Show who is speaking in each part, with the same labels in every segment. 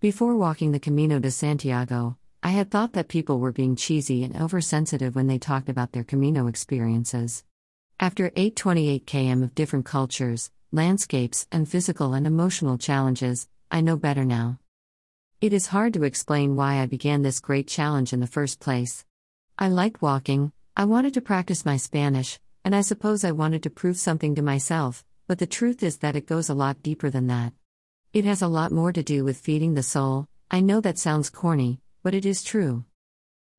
Speaker 1: Before walking the Camino de Santiago, I had thought that people were being cheesy and oversensitive when they talked about their Camino experiences. After 828 km of different cultures, landscapes, and physical and emotional challenges, I know better now. It is hard to explain why I began this great challenge in the first place. I liked walking, I wanted to practice my Spanish, and I suppose I wanted to prove something to myself, but the truth is that it goes a lot deeper than that. It has a lot more to do with feeding the soul. I know that sounds corny, but it is true.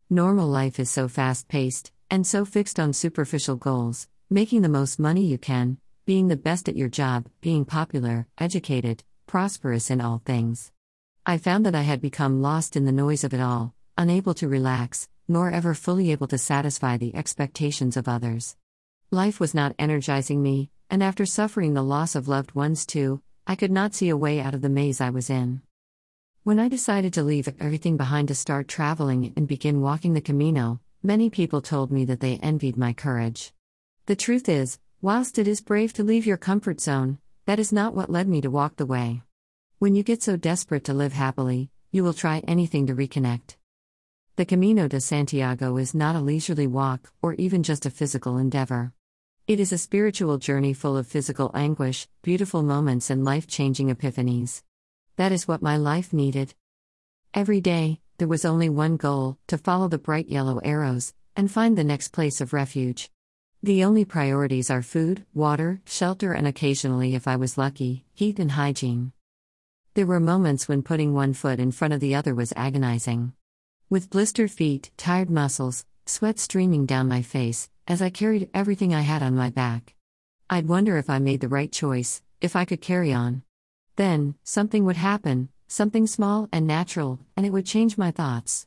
Speaker 1: Normal life is so fast paced, and so fixed on superficial goals making the most money you can, being the best at your job, being popular, educated, prosperous in all things. I found that I had become lost in the noise of it all, unable to relax, nor ever fully able to satisfy the expectations of others. Life was not energizing me, and after suffering the loss of loved ones too, I could not see a way out of the maze I was in. When I decided to leave everything behind to start traveling and begin walking the Camino, many people told me that they envied my courage. The truth is, whilst it is brave to leave your comfort zone, that is not what led me to walk the way. When you get so desperate to live happily, you will try anything to reconnect. The Camino de Santiago is not a leisurely walk or even just a physical endeavor. It is a spiritual journey full of physical anguish, beautiful moments, and life changing epiphanies. That is what my life needed. Every day, there was only one goal to follow the bright yellow arrows and find the next place of refuge. The only priorities are food, water, shelter, and occasionally, if I was lucky, heat and hygiene. There were moments when putting one foot in front of the other was agonizing. With blistered feet, tired muscles, sweat streaming down my face, as I carried everything I had on my back. I'd wonder if I made the right choice, if I could carry on. Then, something would happen, something small and natural, and it would change my thoughts.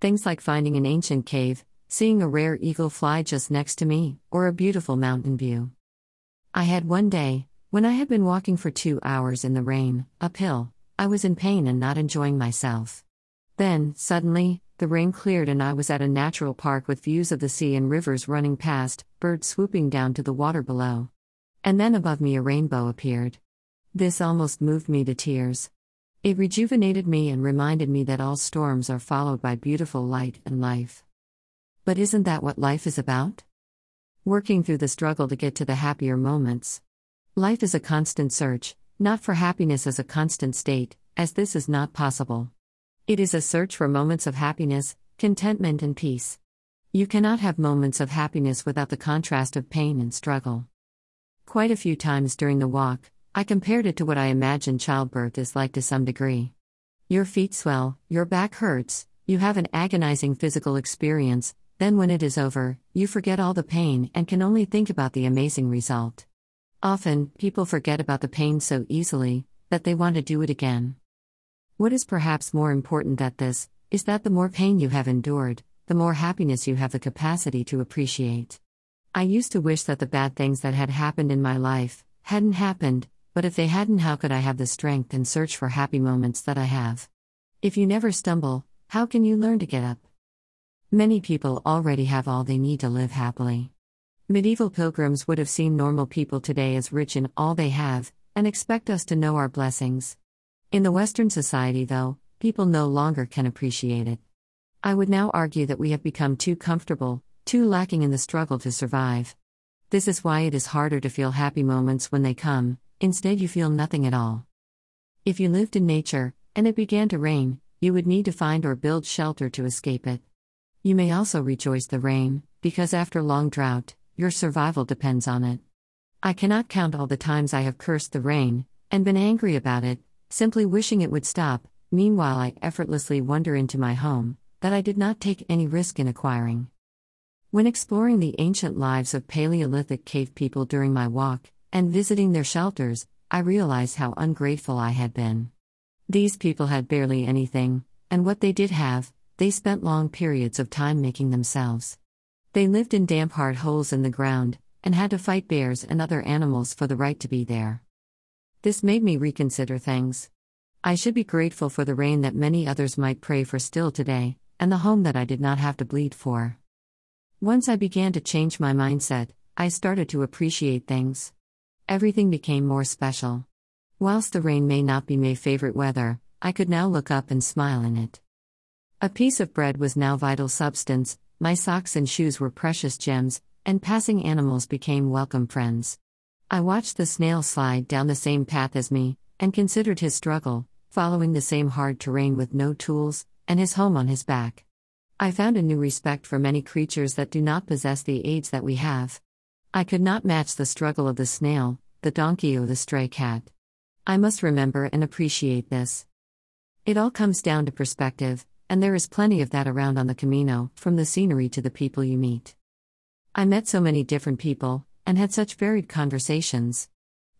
Speaker 1: Things like finding an ancient cave, seeing a rare eagle fly just next to me, or a beautiful mountain view. I had one day, when I had been walking for two hours in the rain, uphill, I was in pain and not enjoying myself. Then, suddenly, the rain cleared and I was at a natural park with views of the sea and rivers running past, birds swooping down to the water below. And then above me a rainbow appeared. This almost moved me to tears. It rejuvenated me and reminded me that all storms are followed by beautiful light and life. But isn't that what life is about? Working through the struggle to get to the happier moments. Life is a constant search, not for happiness as a constant state, as this is not possible. It is a search for moments of happiness, contentment, and peace. You cannot have moments of happiness without the contrast of pain and struggle. Quite a few times during the walk, I compared it to what I imagine childbirth is like to some degree. Your feet swell, your back hurts, you have an agonizing physical experience, then when it is over, you forget all the pain and can only think about the amazing result. Often, people forget about the pain so easily that they want to do it again. What is perhaps more important than this is that the more pain you have endured, the more happiness you have the capacity to appreciate. I used to wish that the bad things that had happened in my life hadn't happened, but if they hadn't, how could I have the strength and search for happy moments that I have? If you never stumble, how can you learn to get up? Many people already have all they need to live happily. Medieval pilgrims would have seen normal people today as rich in all they have, and expect us to know our blessings. In the Western society, though, people no longer can appreciate it. I would now argue that we have become too comfortable, too lacking in the struggle to survive. This is why it is harder to feel happy moments when they come, instead, you feel nothing at all. If you lived in nature, and it began to rain, you would need to find or build shelter to escape it. You may also rejoice the rain, because after long drought, your survival depends on it. I cannot count all the times I have cursed the rain, and been angry about it, simply wishing it would stop. Meanwhile, I effortlessly wander into my home, that I did not take any risk in acquiring. When exploring the ancient lives of Paleolithic cave people during my walk, and visiting their shelters, I realized how ungrateful I had been. These people had barely anything, and what they did have, they spent long periods of time making themselves. They lived in damp hard holes in the ground, and had to fight bears and other animals for the right to be there. This made me reconsider things. I should be grateful for the rain that many others might pray for still today, and the home that I did not have to bleed for. Once I began to change my mindset, I started to appreciate things. Everything became more special. Whilst the rain may not be my favorite weather, I could now look up and smile in it. A piece of bread was now vital substance, my socks and shoes were precious gems, and passing animals became welcome friends. I watched the snail slide down the same path as me, and considered his struggle, following the same hard terrain with no tools, and his home on his back. I found a new respect for many creatures that do not possess the aids that we have. I could not match the struggle of the snail, the donkey, or the stray cat. I must remember and appreciate this. It all comes down to perspective, and there is plenty of that around on the Camino, from the scenery to the people you meet. I met so many different people, and had such varied conversations.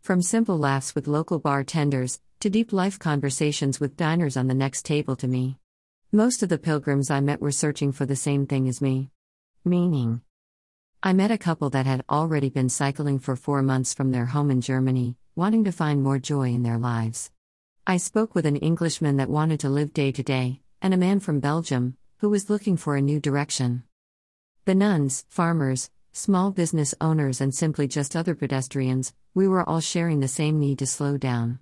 Speaker 1: From simple laughs with local bartenders, to deep life conversations with diners on the next table to me. Most of the pilgrims I met were searching for the same thing as me meaning. I met a couple that had already been cycling for four months from their home in Germany, wanting to find more joy in their lives. I spoke with an Englishman that wanted to live day to day, and a man from Belgium, who was looking for a new direction. The nuns, farmers, small business owners, and simply just other pedestrians, we were all sharing the same need to slow down.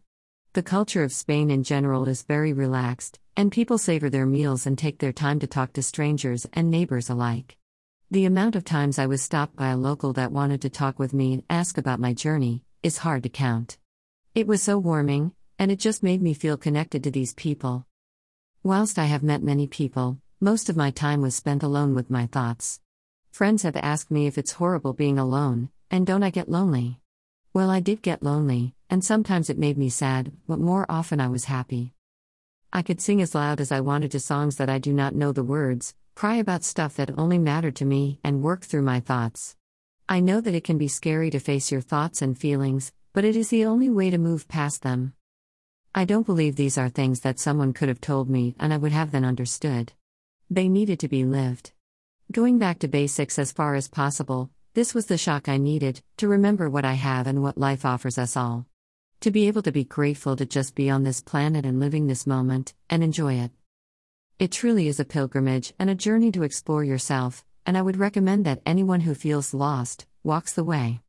Speaker 1: The culture of Spain in general is very relaxed, and people savor their meals and take their time to talk to strangers and neighbors alike. The amount of times I was stopped by a local that wanted to talk with me and ask about my journey is hard to count. It was so warming, and it just made me feel connected to these people. Whilst I have met many people, most of my time was spent alone with my thoughts. Friends have asked me if it's horrible being alone, and don't I get lonely? Well, I did get lonely, and sometimes it made me sad, but more often I was happy. I could sing as loud as I wanted to songs that I do not know the words, cry about stuff that only mattered to me, and work through my thoughts. I know that it can be scary to face your thoughts and feelings, but it is the only way to move past them. I don't believe these are things that someone could have told me and I would have then understood. They needed to be lived. Going back to basics as far as possible, this was the shock I needed to remember what I have and what life offers us all. To be able to be grateful to just be on this planet and living this moment, and enjoy it. It truly is a pilgrimage and a journey to explore yourself, and I would recommend that anyone who feels lost walks the way.